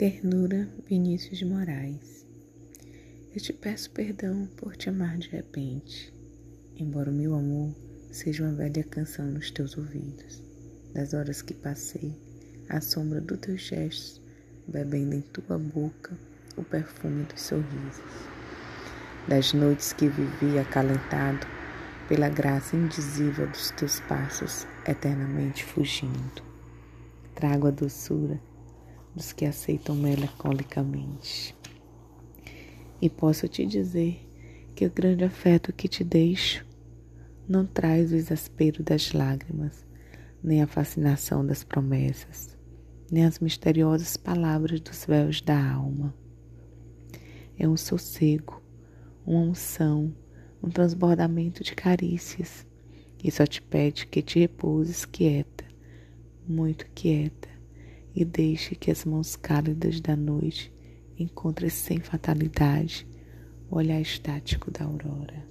Ternura Vinícius de Moraes. Eu te peço perdão por te amar de repente, embora o meu amor seja uma velha canção nos teus ouvidos, das horas que passei, à sombra dos teus gestos, bebendo em tua boca o perfume dos sorrisos, das noites que vivi acalentado pela graça indizível dos teus passos eternamente fugindo. Trago a doçura dos que aceitam melancolicamente. E posso te dizer que o grande afeto que te deixo não traz o exaspero das lágrimas, nem a fascinação das promessas, nem as misteriosas palavras dos véus da alma. É um sossego, uma unção, um transbordamento de carícias, e só te pede que te repouses quieta, muito quieta, e deixe que as mãos cálidas da noite encontrem sem fatalidade o olhar estático da aurora.